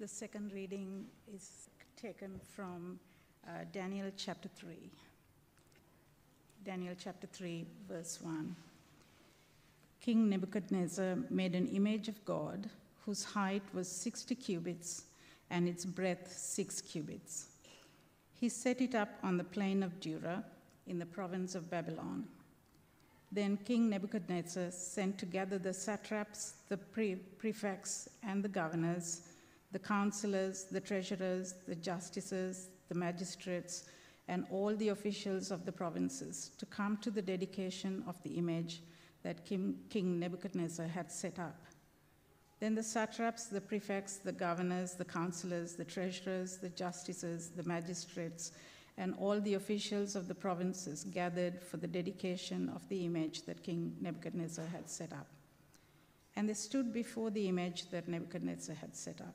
The second reading is taken from uh, Daniel chapter 3. Daniel chapter 3, verse 1. King Nebuchadnezzar made an image of God whose height was 60 cubits and its breadth 6 cubits. He set it up on the plain of Dura in the province of Babylon. Then King Nebuchadnezzar sent together the satraps, the pre- prefects, and the governors, the counselors, the treasurers, the justices, the magistrates, and all the officials of the provinces to come to the dedication of the image that King, Nebuchadnezzar had set up. Then the satraps, the prefects, the governors, the counselors, the treasurers, the justices, the magistrates, and all the officials of the provinces gathered for the dedication of the image that King Nebuchadnezzar had set up. And they stood before the image that Nebuchadnezzar had set up.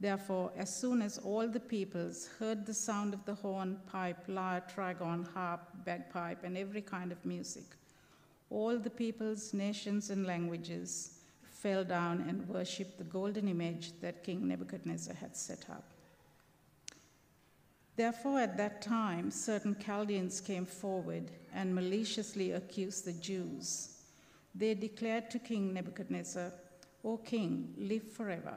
Therefore, as soon as all the peoples heard the sound of the horn, pipe, lyre, trigon, harp, bagpipe, and every kind of music, all the peoples, nations, and languages fell down and worshipped the golden image that King Nebuchadnezzar had set up. Therefore, at that time, certain Chaldeans came forward and maliciously accused the Jews. They declared to King Nebuchadnezzar, O king, live forever.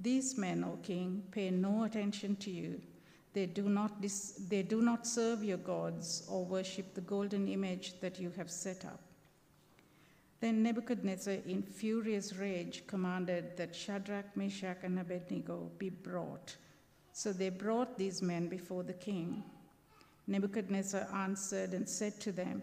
These men, O king, pay no attention to you. They do, not dis- they do not serve your gods or worship the golden image that you have set up. Then Nebuchadnezzar, in furious rage, commanded that Shadrach, Meshach, and Abednego be brought. So they brought these men before the king. Nebuchadnezzar answered and said to them,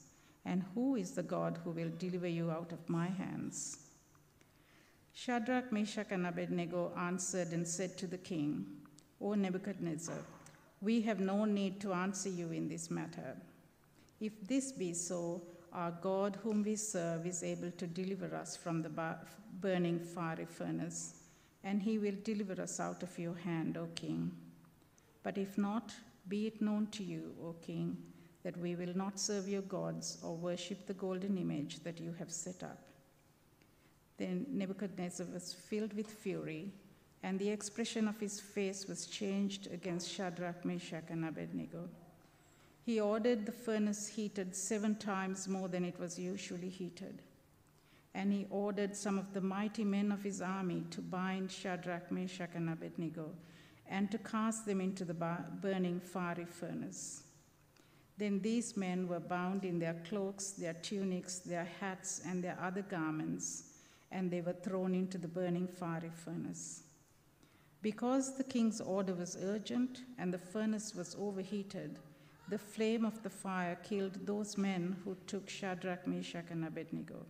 And who is the God who will deliver you out of my hands? Shadrach, Meshach, and Abednego answered and said to the king, O Nebuchadnezzar, we have no need to answer you in this matter. If this be so, our God, whom we serve, is able to deliver us from the burning fiery furnace, and he will deliver us out of your hand, O king. But if not, be it known to you, O king, that we will not serve your gods or worship the golden image that you have set up. Then Nebuchadnezzar was filled with fury, and the expression of his face was changed against Shadrach, Meshach, and Abednego. He ordered the furnace heated seven times more than it was usually heated. And he ordered some of the mighty men of his army to bind Shadrach, Meshach, and Abednego and to cast them into the burning fiery furnace. Then these men were bound in their cloaks, their tunics, their hats, and their other garments, and they were thrown into the burning fiery furnace. Because the king's order was urgent and the furnace was overheated, the flame of the fire killed those men who took Shadrach, Meshach, and Abednego.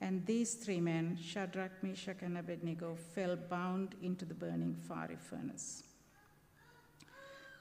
And these three men, Shadrach, Meshach, and Abednego, fell bound into the burning fiery furnace.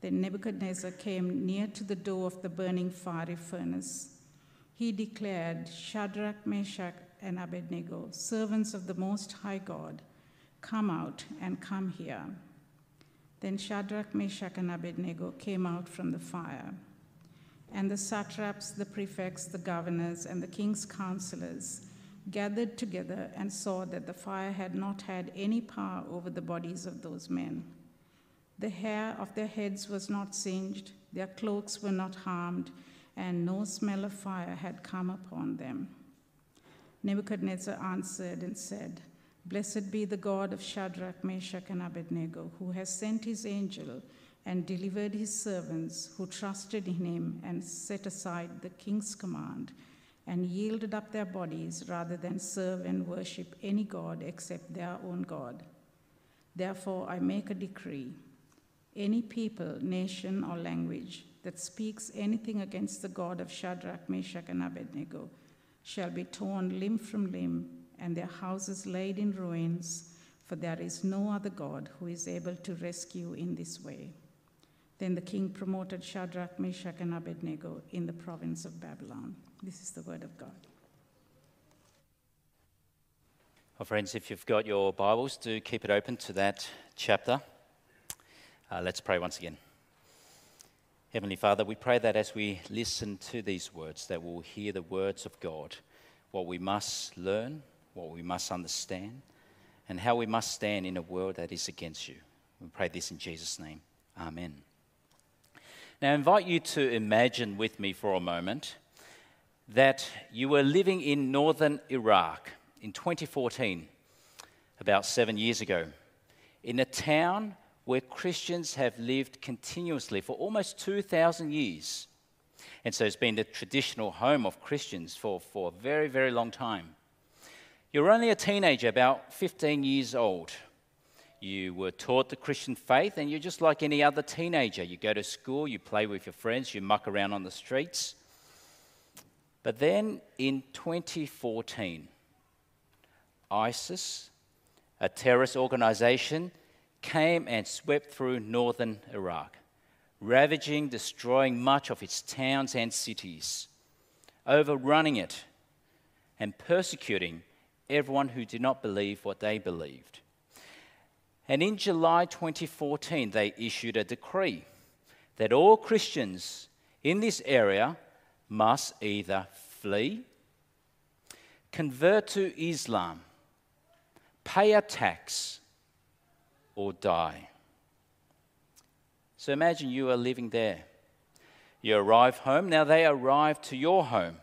Then Nebuchadnezzar came near to the door of the burning fiery furnace. He declared, Shadrach, Meshach, and Abednego, servants of the Most High God, come out and come here. Then Shadrach, Meshach, and Abednego came out from the fire. And the satraps, the prefects, the governors, and the king's counselors gathered together and saw that the fire had not had any power over the bodies of those men. The hair of their heads was not singed, their cloaks were not harmed, and no smell of fire had come upon them. Nebuchadnezzar answered and said, Blessed be the God of Shadrach, Meshach, and Abednego, who has sent his angel and delivered his servants who trusted in him and set aside the king's command and yielded up their bodies rather than serve and worship any god except their own God. Therefore, I make a decree any people, nation, or language that speaks anything against the God of Shadrach, Meshach, and Abednego shall be torn limb from limb, and their houses laid in ruins, for there is no other God who is able to rescue in this way. Then the king promoted Shadrach, Meshach, and Abednego in the province of Babylon. This is the word of God. Well, friends, if you've got your Bibles, do keep it open to that chapter. Uh, let's pray once again. Heavenly Father, we pray that as we listen to these words, that we'll hear the words of God, what we must learn, what we must understand, and how we must stand in a world that is against you. We pray this in Jesus' name. Amen. Now, I invite you to imagine with me for a moment that you were living in northern Iraq in 2014, about seven years ago, in a town where Christians have lived continuously for almost 2,000 years. And so it's been the traditional home of Christians for, for a very, very long time. You're only a teenager, about 15 years old. You were taught the Christian faith, and you're just like any other teenager. You go to school, you play with your friends, you muck around on the streets. But then in 2014, ISIS, a terrorist organization, came and swept through northern Iraq, ravaging, destroying much of its towns and cities, overrunning it, and persecuting everyone who did not believe what they believed. And in July 2014, they issued a decree that all Christians in this area must either flee, convert to Islam, pay a tax, or die. So imagine you are living there. You arrive home, now they arrive to your home.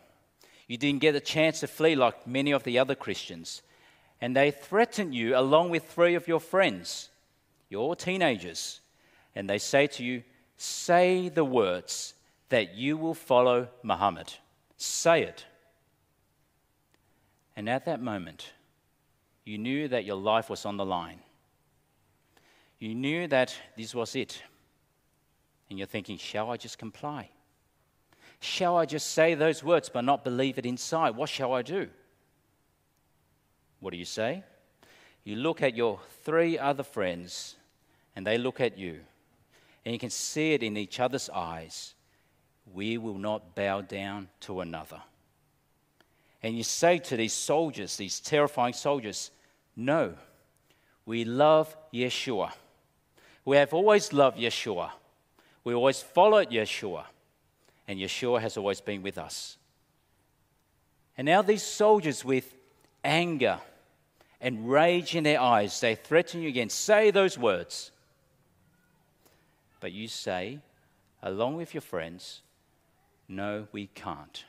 You didn't get a chance to flee like many of the other Christians. And they threaten you along with three of your friends. You're teenagers. And they say to you, Say the words that you will follow Muhammad. Say it. And at that moment, you knew that your life was on the line. You knew that this was it. And you're thinking, shall I just comply? Shall I just say those words but not believe it inside? What shall I do? What do you say? You look at your three other friends and they look at you, and you can see it in each other's eyes we will not bow down to another. And you say to these soldiers, these terrifying soldiers, no, we love Yeshua. We have always loved Yeshua. We always followed Yeshua. And Yeshua has always been with us. And now these soldiers, with anger and rage in their eyes, they threaten you again. Say those words. But you say, along with your friends, no, we can't.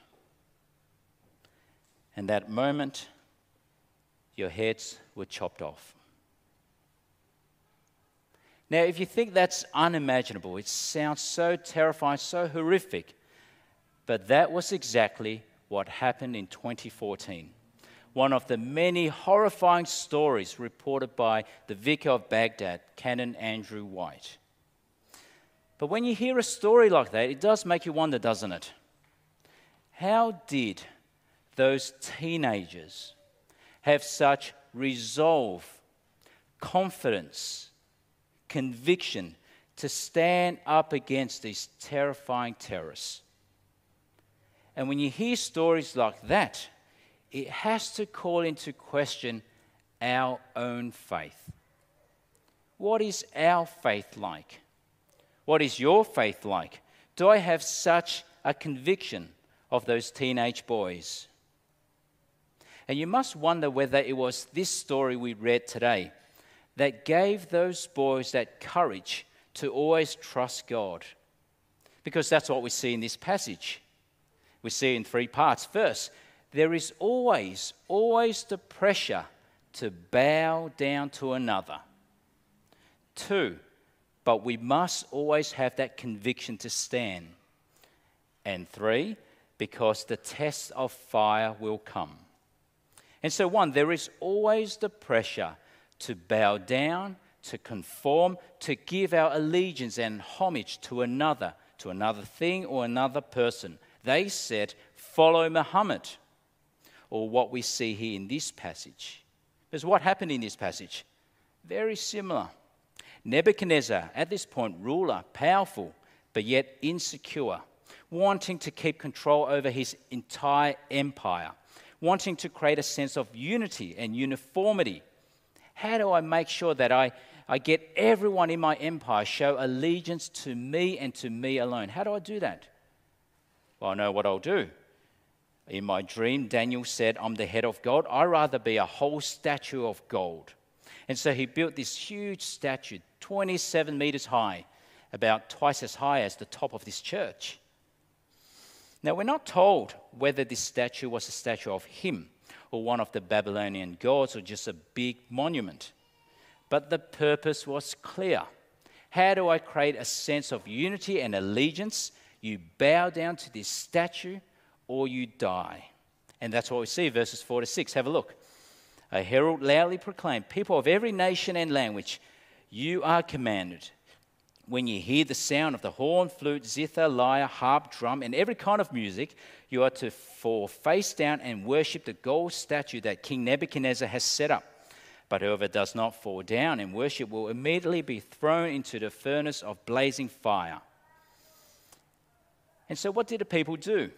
And that moment, your heads were chopped off. Now, if you think that's unimaginable, it sounds so terrifying, so horrific, but that was exactly what happened in 2014. One of the many horrifying stories reported by the Vicar of Baghdad, Canon Andrew White. But when you hear a story like that, it does make you wonder, doesn't it? How did those teenagers have such resolve, confidence, conviction to stand up against these terrifying terrorists. And when you hear stories like that, it has to call into question our own faith. What is our faith like? What is your faith like? Do I have such a conviction of those teenage boys? And you must wonder whether it was this story we read today that gave those boys that courage to always trust God. Because that's what we see in this passage. We see in three parts. First, there is always, always the pressure to bow down to another. Two, but we must always have that conviction to stand. And three, because the test of fire will come. And so, one, there is always the pressure to bow down, to conform, to give our allegiance and homage to another, to another thing or another person. They said, Follow Muhammad, or what we see here in this passage. Because what happened in this passage? Very similar. Nebuchadnezzar, at this point, ruler, powerful, but yet insecure, wanting to keep control over his entire empire, wanting to create a sense of unity and uniformity. How do I make sure that I, I get everyone in my empire show allegiance to me and to me alone? How do I do that? Well, I know what I'll do. In my dream, Daniel said, I'm the head of God. I'd rather be a whole statue of gold. And so he built this huge statue, 27 meters high, about twice as high as the top of this church. Now, we're not told whether this statue was a statue of him or one of the Babylonian gods or just a big monument. But the purpose was clear. How do I create a sense of unity and allegiance? You bow down to this statue or you die. And that's what we see, verses 4 to 6. Have a look. A herald loudly proclaimed, People of every nation and language, you are commanded. When you hear the sound of the horn, flute, zither, lyre, harp, drum, and every kind of music, you are to fall face down and worship the gold statue that King Nebuchadnezzar has set up. But whoever does not fall down and worship will immediately be thrown into the furnace of blazing fire. And so, what did the people do?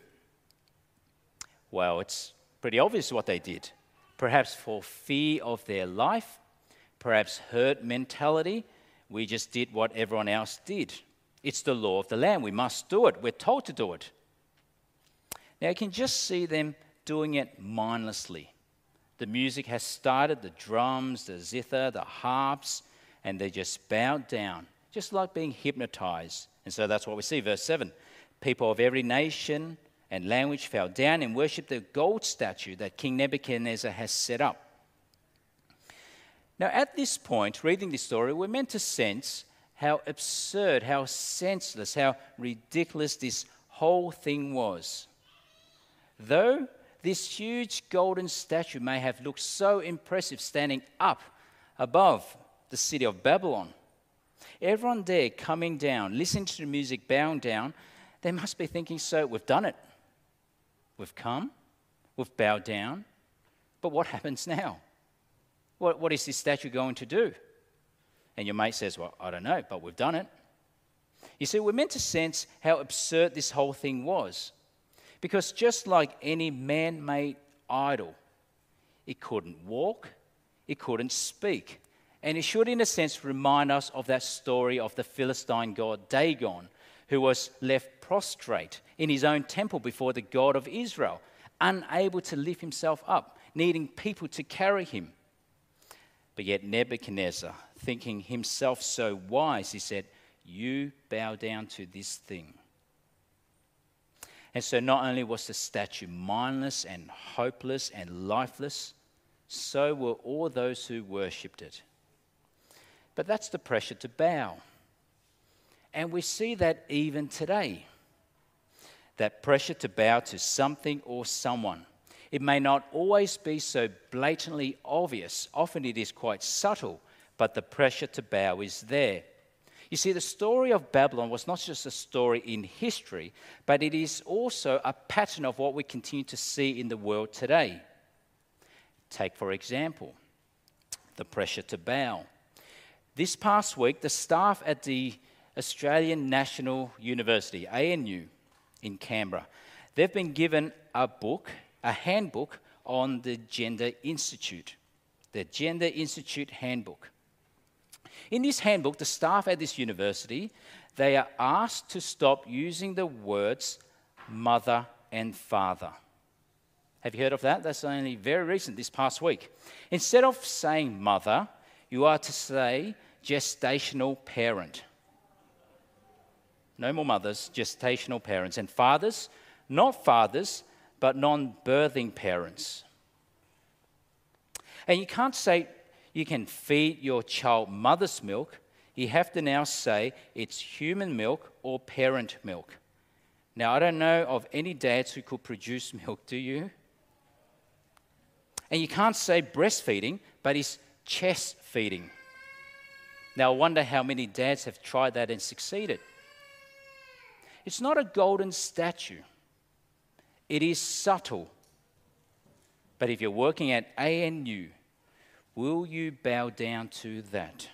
Well, it's pretty obvious what they did. Perhaps for fear of their life, perhaps hurt mentality, we just did what everyone else did. It's the law of the land. We must do it. We're told to do it. Now, you can just see them doing it mindlessly. The music has started, the drums, the zither, the harps, and they just bowed down, just like being hypnotized. And so that's what we see. Verse 7 People of every nation, and language fell down and worshipped the gold statue that King Nebuchadnezzar has set up. Now, at this point, reading this story, we're meant to sense how absurd, how senseless, how ridiculous this whole thing was. Though this huge golden statue may have looked so impressive standing up above the city of Babylon, everyone there coming down, listening to the music, bowing down, they must be thinking, so we've done it. We've come, we've bowed down, but what happens now? What, what is this statue going to do? And your mate says, Well, I don't know, but we've done it. You see, we're meant to sense how absurd this whole thing was. Because just like any man made idol, it couldn't walk, it couldn't speak. And it should, in a sense, remind us of that story of the Philistine god Dagon, who was left prostrate in his own temple before the God of Israel, unable to lift himself up, needing people to carry him. But yet Nebuchadnezzar, thinking himself so wise, he said, You bow down to this thing. And so not only was the statue mindless and hopeless and lifeless, so were all those who worshipped it. But that's the pressure to bow. And we see that even today that pressure to bow to something or someone. It may not always be so blatantly obvious, often it is quite subtle, but the pressure to bow is there. You see, the story of Babylon was not just a story in history, but it is also a pattern of what we continue to see in the world today. Take, for example, the pressure to bow. This past week, the staff at the Australian National University, ANU, in Canberra, they've been given a book, a handbook on the Gender Institute, the Gender Institute Handbook. In this handbook, the staff at this university, they are asked to stop using the words mother and father. Have you heard of that? That's only very recent, this past week. Instead of saying mother, you are to say gestational parent. No more mothers, gestational parents. And fathers, not fathers, but non birthing parents. And you can't say you can feed your child mother's milk. You have to now say it's human milk or parent milk. Now, I don't know of any dads who could produce milk, do you? And you can't say breastfeeding, but it's chest feeding. Now, I wonder how many dads have tried that and succeeded. It's not a golden statue, it is subtle. But if you're working at ANU, will you bow down to that?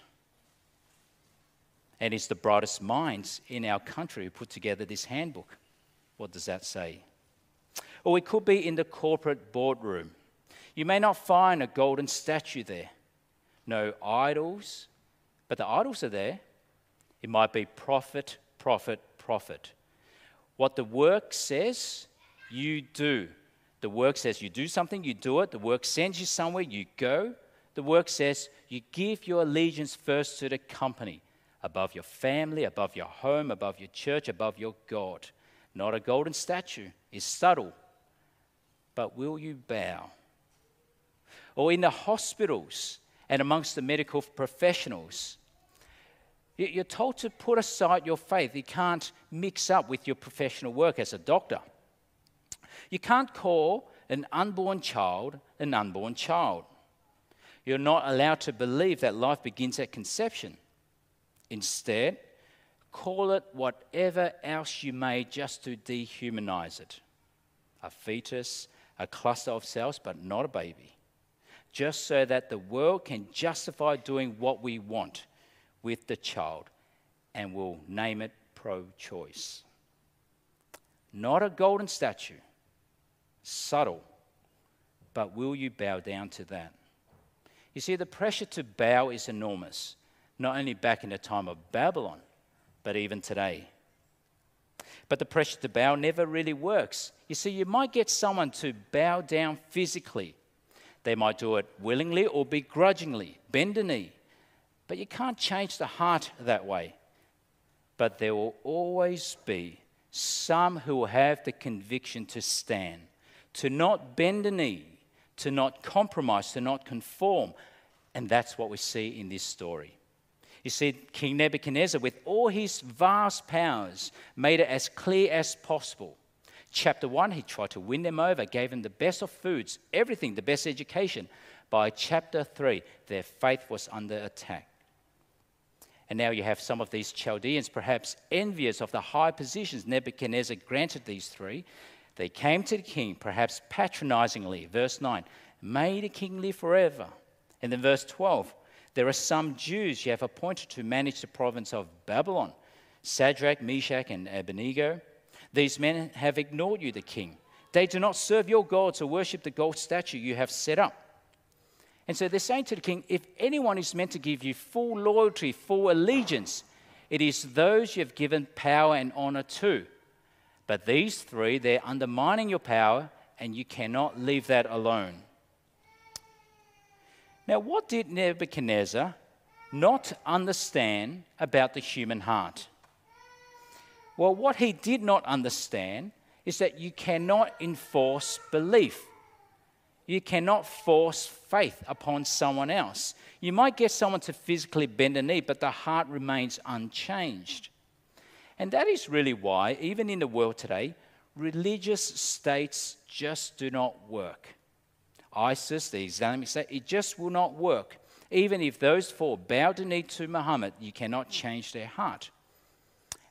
And it's the brightest minds in our country who put together this handbook. What does that say? Or it could be in the corporate boardroom. You may not find a golden statue there, no idols, but the idols are there. It might be profit, profit, profit. What the work says, you do. The work says you do something, you do it. The work sends you somewhere, you go. The work says you give your allegiance first to the company, above your family, above your home, above your church, above your God. Not a golden statue. It's subtle. But will you bow? Or in the hospitals and amongst the medical professionals, you're told to put aside your faith. You can't mix up with your professional work as a doctor. You can't call an unborn child an unborn child. You're not allowed to believe that life begins at conception. Instead, Call it whatever else you may just to dehumanize it a fetus, a cluster of cells, but not a baby. Just so that the world can justify doing what we want with the child and we'll name it pro choice. Not a golden statue, subtle, but will you bow down to that? You see, the pressure to bow is enormous, not only back in the time of Babylon, but even today. But the pressure to bow never really works. You see, you might get someone to bow down physically. They might do it willingly or begrudgingly, bend a knee. But you can't change the heart that way. But there will always be some who will have the conviction to stand, to not bend a knee, to not compromise, to not conform. And that's what we see in this story. You see, King Nebuchadnezzar, with all his vast powers, made it as clear as possible. Chapter 1, he tried to win them over, gave them the best of foods, everything, the best education. By chapter 3, their faith was under attack. And now you have some of these Chaldeans, perhaps envious of the high positions Nebuchadnezzar granted these three. They came to the king, perhaps patronizingly. Verse 9, May the king live forever. And then verse 12, there are some Jews you have appointed to manage the province of Babylon Shadrach, Meshach, and Abednego. These men have ignored you, the king. They do not serve your gods or worship the gold statue you have set up. And so they're saying to the king, if anyone is meant to give you full loyalty, full allegiance, it is those you have given power and honor to. But these three, they're undermining your power, and you cannot leave that alone. Now, what did Nebuchadnezzar not understand about the human heart? Well, what he did not understand is that you cannot enforce belief. You cannot force faith upon someone else. You might get someone to physically bend a knee, but the heart remains unchanged. And that is really why, even in the world today, religious states just do not work. ISIS, the Islamic State, it just will not work. Even if those four bow the knee to Muhammad, you cannot change their heart.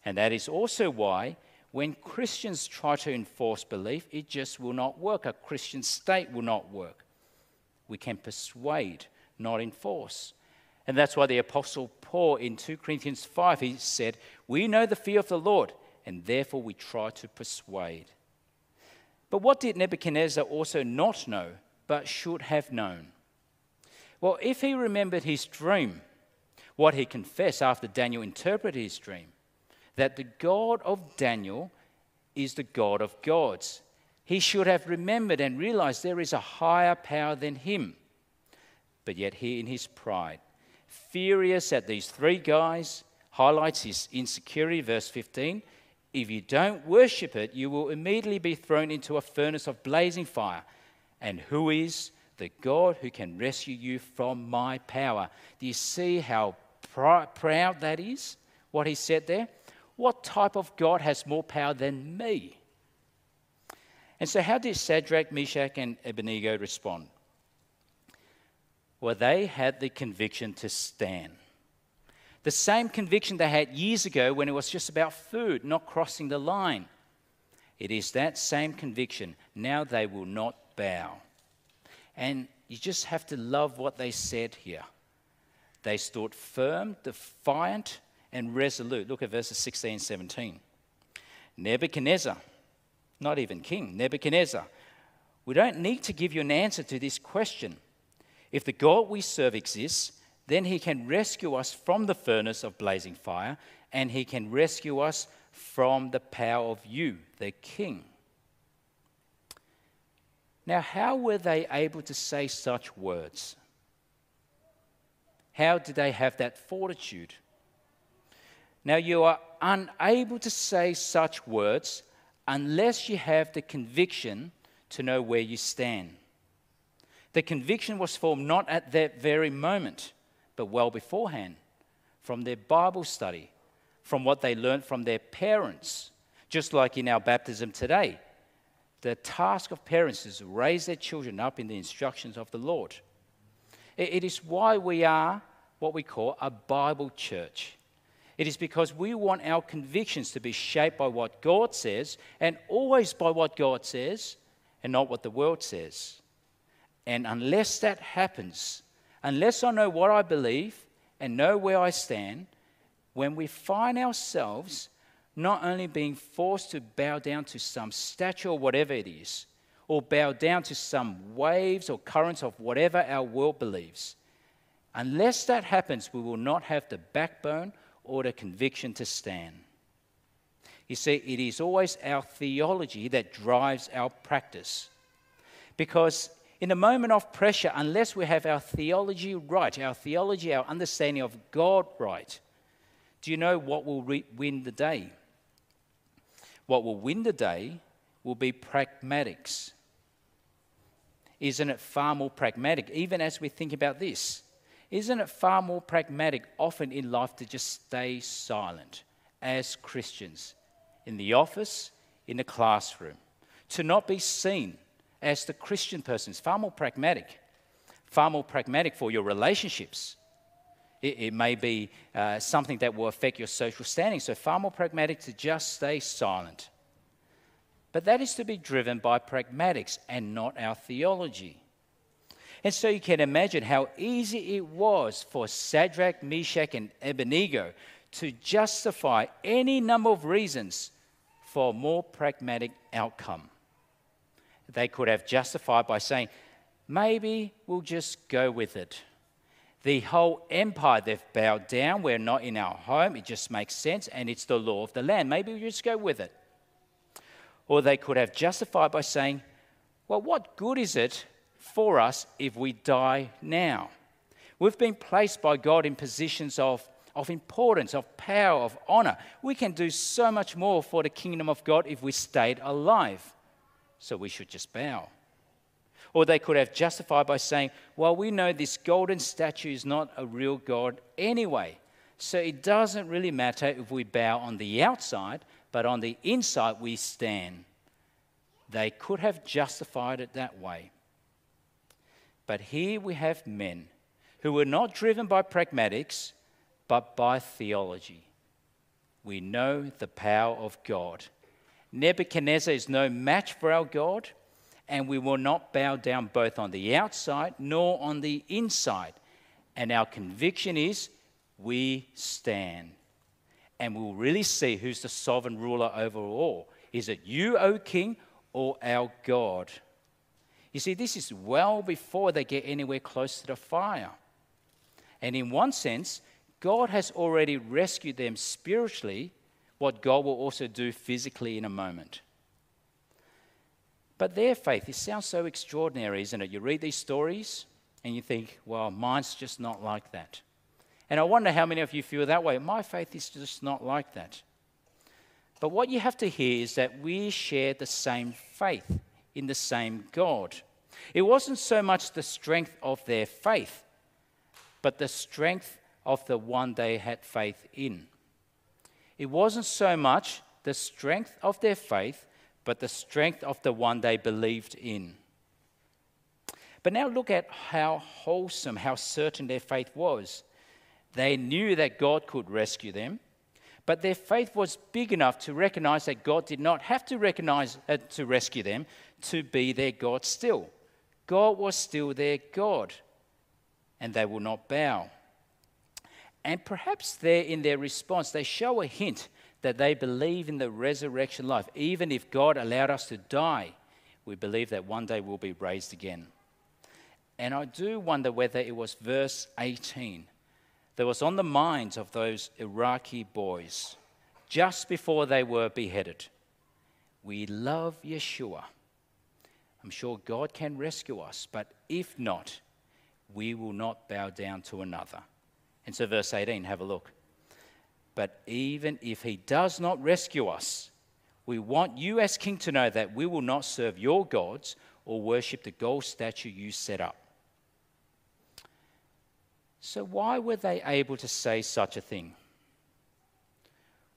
And that is also why when Christians try to enforce belief, it just will not work. A Christian state will not work. We can persuade not in force. And that's why the Apostle Paul in 2 Corinthians 5, he said, We know the fear of the Lord, and therefore we try to persuade. But what did Nebuchadnezzar also not know, but should have known? Well, if he remembered his dream, what he confessed after Daniel interpreted his dream, that the God of Daniel is the God of gods, he should have remembered and realized there is a higher power than him. But yet, he, in his pride, furious at these three guys, highlights his insecurity, verse 15. If you don't worship it, you will immediately be thrown into a furnace of blazing fire. And who is the God who can rescue you from my power? Do you see how pr- proud that is? What he said there? What type of God has more power than me? And so, how did Shadrach, Meshach, and Abednego respond? Well, they had the conviction to stand. The same conviction they had years ago when it was just about food, not crossing the line. It is that same conviction. Now they will not bow. And you just have to love what they said here. They stood firm, defiant, and resolute. Look at verses 16 and 17. Nebuchadnezzar, not even king, Nebuchadnezzar, we don't need to give you an answer to this question. If the God we serve exists, then he can rescue us from the furnace of blazing fire, and he can rescue us from the power of you, the king. Now, how were they able to say such words? How did they have that fortitude? Now, you are unable to say such words unless you have the conviction to know where you stand. The conviction was formed not at that very moment, but well beforehand, from their Bible study, from what they learned from their parents. Just like in our baptism today, the task of parents is to raise their children up in the instructions of the Lord. It is why we are what we call a Bible church. It is because we want our convictions to be shaped by what God says and always by what God says and not what the world says. And unless that happens, unless I know what I believe and know where I stand, when we find ourselves not only being forced to bow down to some statue or whatever it is, or bow down to some waves or currents of whatever our world believes, unless that happens, we will not have the backbone or the conviction to stand. You see, it is always our theology that drives our practice. Because in a moment of pressure, unless we have our theology right, our theology, our understanding of God right, do you know what will re- win the day? What will win the day will be pragmatics. Isn't it far more pragmatic, even as we think about this? Isn't it far more pragmatic often in life to just stay silent as Christians in the office, in the classroom, to not be seen? As the Christian person is far more pragmatic, far more pragmatic for your relationships. It, it may be uh, something that will affect your social standing, so far more pragmatic to just stay silent. But that is to be driven by pragmatics and not our theology. And so you can imagine how easy it was for Shadrach, Meshach, and Abednego to justify any number of reasons for a more pragmatic outcome they could have justified by saying, maybe we'll just go with it. The whole empire, they've bowed down. We're not in our home. It just makes sense, and it's the law of the land. Maybe we just go with it. Or they could have justified by saying, well, what good is it for us if we die now? We've been placed by God in positions of, of importance, of power, of honor. We can do so much more for the kingdom of God if we stayed alive so we should just bow. Or they could have justified by saying, well, we know this golden statue is not a real God anyway, so it doesn't really matter if we bow on the outside, but on the inside we stand. They could have justified it that way. But here we have men who were not driven by pragmatics, but by theology. We know the power of God. Nebuchadnezzar is no match for our God, and we will not bow down both on the outside nor on the inside. And our conviction is we stand. And we'll really see who's the sovereign ruler over all. Is it you, O king, or our God? You see, this is well before they get anywhere close to the fire. And in one sense, God has already rescued them spiritually, what God will also do physically in a moment. But their faith, it sounds so extraordinary, isn't it? You read these stories and you think, well, mine's just not like that. And I wonder how many of you feel that way. My faith is just not like that. But what you have to hear is that we share the same faith in the same God. It wasn't so much the strength of their faith, but the strength of the one they had faith in. It wasn't so much the strength of their faith, but the strength of the one they believed in. But now look at how wholesome, how certain their faith was. They knew that God could rescue them, but their faith was big enough to recognize that God did not have to recognize uh, to rescue them to be their God still. God was still their God, and they will not bow. And perhaps there in their response, they show a hint that they believe in the resurrection life. Even if God allowed us to die, we believe that one day we'll be raised again. And I do wonder whether it was verse 18 that was on the minds of those Iraqi boys just before they were beheaded. We love Yeshua. I'm sure God can rescue us, but if not, we will not bow down to another. And so, verse 18, have a look. But even if he does not rescue us, we want you as king to know that we will not serve your gods or worship the gold statue you set up. So, why were they able to say such a thing?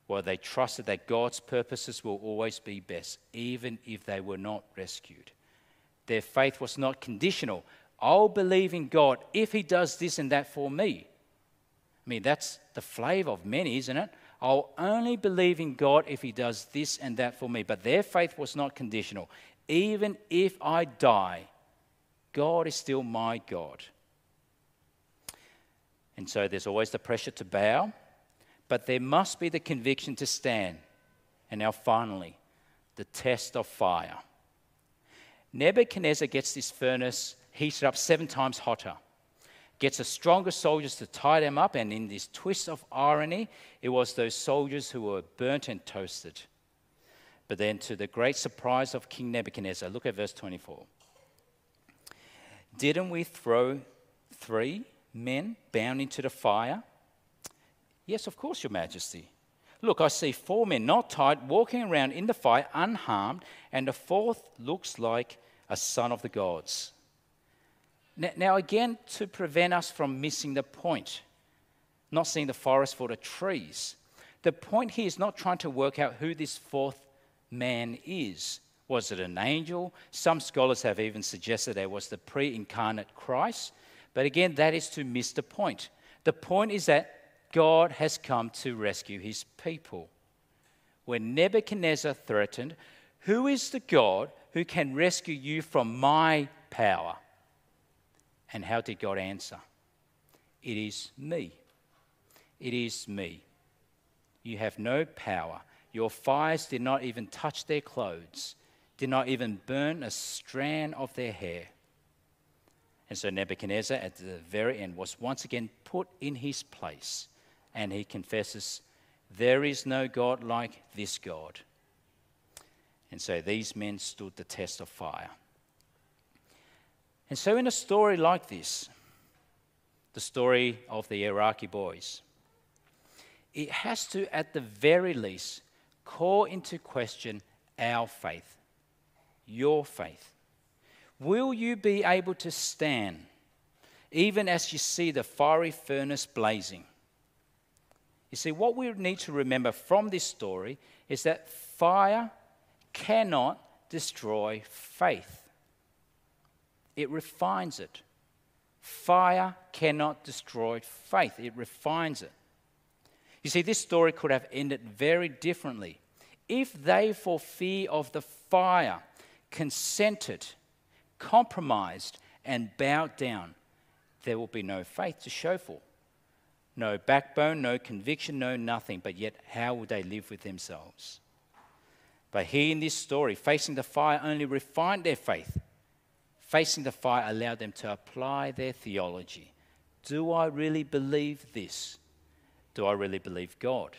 Well, they trusted that God's purposes will always be best, even if they were not rescued. Their faith was not conditional. I'll believe in God if He does this and that for me. I mean, that's the flavor of many, isn't it? I'll only believe in God if He does this and that for me. But their faith was not conditional. Even if I die, God is still my God. And so there's always the pressure to bow, but there must be the conviction to stand. And now, finally, the test of fire. Nebuchadnezzar gets this furnace heated up seven times hotter gets the stronger soldiers to tie them up, and in this twist of irony, it was those soldiers who were burnt and toasted. But then, to the great surprise of King Nebuchadnezzar, look at verse 24. Didn't we throw three men bound into the fire? Yes, of course, Your Majesty. Look, I see four men not tied walking around in the fire unharmed, and the fourth looks like a son of the gods. Now, again, to prevent us from missing the point, not seeing the forest for the trees, the point here is not trying to work out who this fourth man is. Was it an angel? Some scholars have even suggested it was the pre incarnate Christ. But again, that is to miss the point. The point is that God has come to rescue his people. When Nebuchadnezzar threatened, Who is the God who can rescue you from my power? And how did God answer? It is me. It is me. You have no power. Your fires did not even touch their clothes, did not even burn a strand of their hair. And so Nebuchadnezzar, at the very end, was once again put in his place. And he confesses, There is no God like this God. And so these men stood the test of fire. And so, in a story like this, the story of the Iraqi boys, it has to, at the very least, call into question our faith, your faith. Will you be able to stand even as you see the fiery furnace blazing? You see, what we need to remember from this story is that fire cannot destroy faith it refines it. Fire cannot destroy faith, it refines it. You see, this story could have ended very differently if they, for fear of the fire, consented, compromised, and bowed down. there will be no faith to show for. No backbone, no conviction, no nothing. But yet, how will they live with themselves? But here in this story, facing the fire, only refined their faith. Facing the fire allowed them to apply their theology. Do I really believe this? Do I really believe God?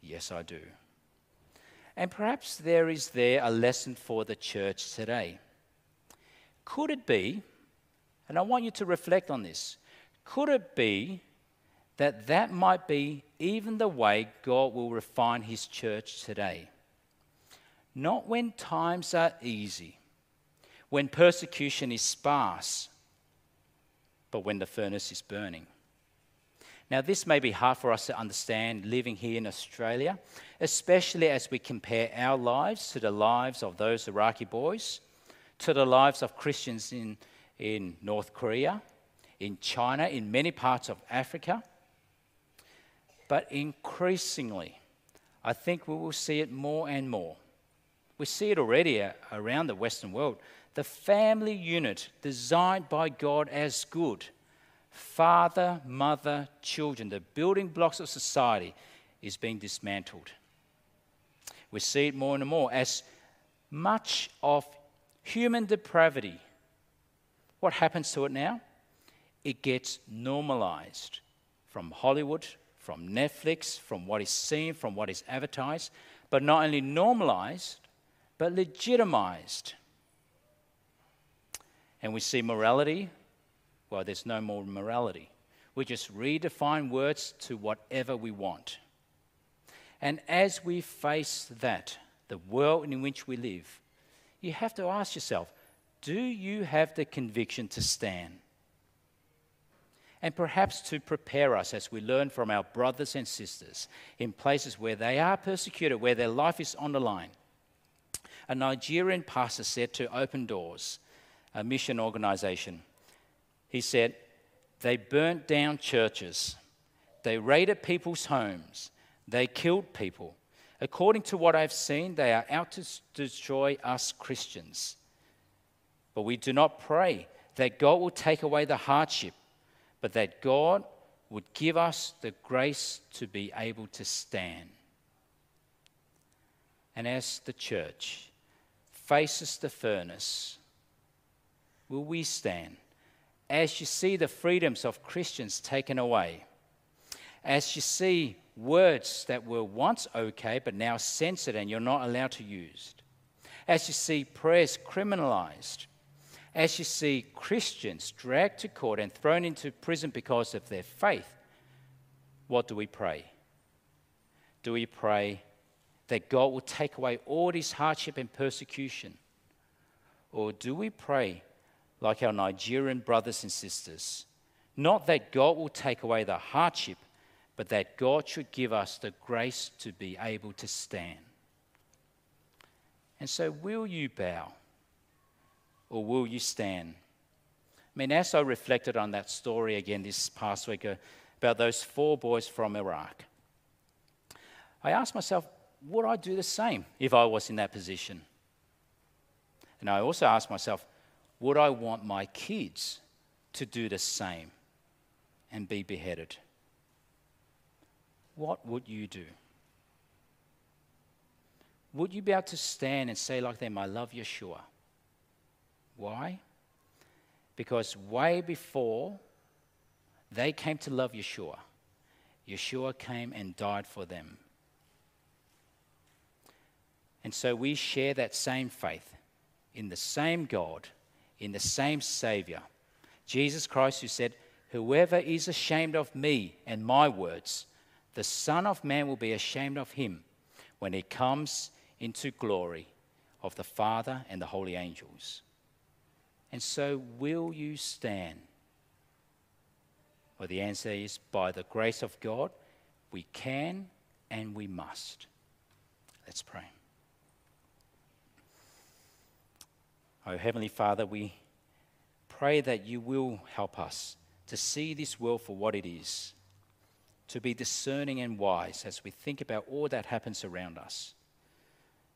Yes, I do. And perhaps there is there a lesson for the church today. Could it be, and I want you to reflect on this, could it be that that might be even the way God will refine his church today? Not when times are easy, when persecution is sparse, but when the furnace is burning. Now, this may be hard for us to understand living here in Australia, especially as we compare our lives to the lives of those Iraqi boys, to the lives of Christians in, in North Korea, in China, in many parts of Africa. But increasingly, I think we will see it more and more. We see it already uh, around the Western world. The family unit designed by God as good father, mother, children, the building blocks of society, is being dismantled. We see it more and more as much of human depravity. What happens to it now? It gets normalized from Hollywood, from Netflix, from what is seen, from what is advertised, but not only normalized, but legitimized. And we see morality well, there's no more morality. We just redefine words to whatever we want. And as we face that, the world in which we live, you have to ask yourself do you have the conviction to stand? And perhaps to prepare us as we learn from our brothers and sisters in places where they are persecuted, where their life is on the line. A Nigerian pastor said to Open Doors, a mission organization, he said, They burnt down churches, they raided people's homes, they killed people. According to what I've seen, they are out to destroy us Christians. But we do not pray that God will take away the hardship, but that God would give us the grace to be able to stand. And as the church faces the furnace, will we stand? as you see the freedoms of Christians taken away, as you see words that were once okay but now censored and you're not allowed to use, as you see prayers criminalized, as you see Christians dragged to court and thrown into prison because of their faith, what do we pray? Do we pray that God will take away all this hardship and persecution? Or do we pray like our Nigerian brothers and sisters. Not that God will take away the hardship, but that God should give us the grace to be able to stand. And so, will you bow or will you stand? I mean, as I reflected on that story again this past week about those four boys from Iraq, I asked myself, would I do the same if I was in that position? And I also asked myself, would I want my kids to do the same and be beheaded? What would you do? Would you be able to stand and say like them, I love Yeshua? Why? Because way before they came to love Yeshua, Yeshua came and died for them. And so we share that same faith in the same God in the same Savior, Jesus Christ, who said, Whoever is ashamed of me and my words, the Son of Man will be ashamed of him when he comes into glory of the Father and the holy angels. And so, will you stand? Well, the answer is by the grace of God, we can and we must. Let's pray. Oh, Heavenly Father, we pray that you will help us to see this world for what it is, to be discerning and wise as we think about all that happens around us,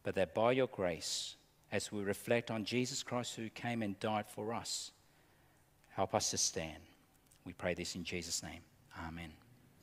but that by your grace, as we reflect on Jesus Christ who came and died for us, help us to stand. We pray this in Jesus' name. Amen.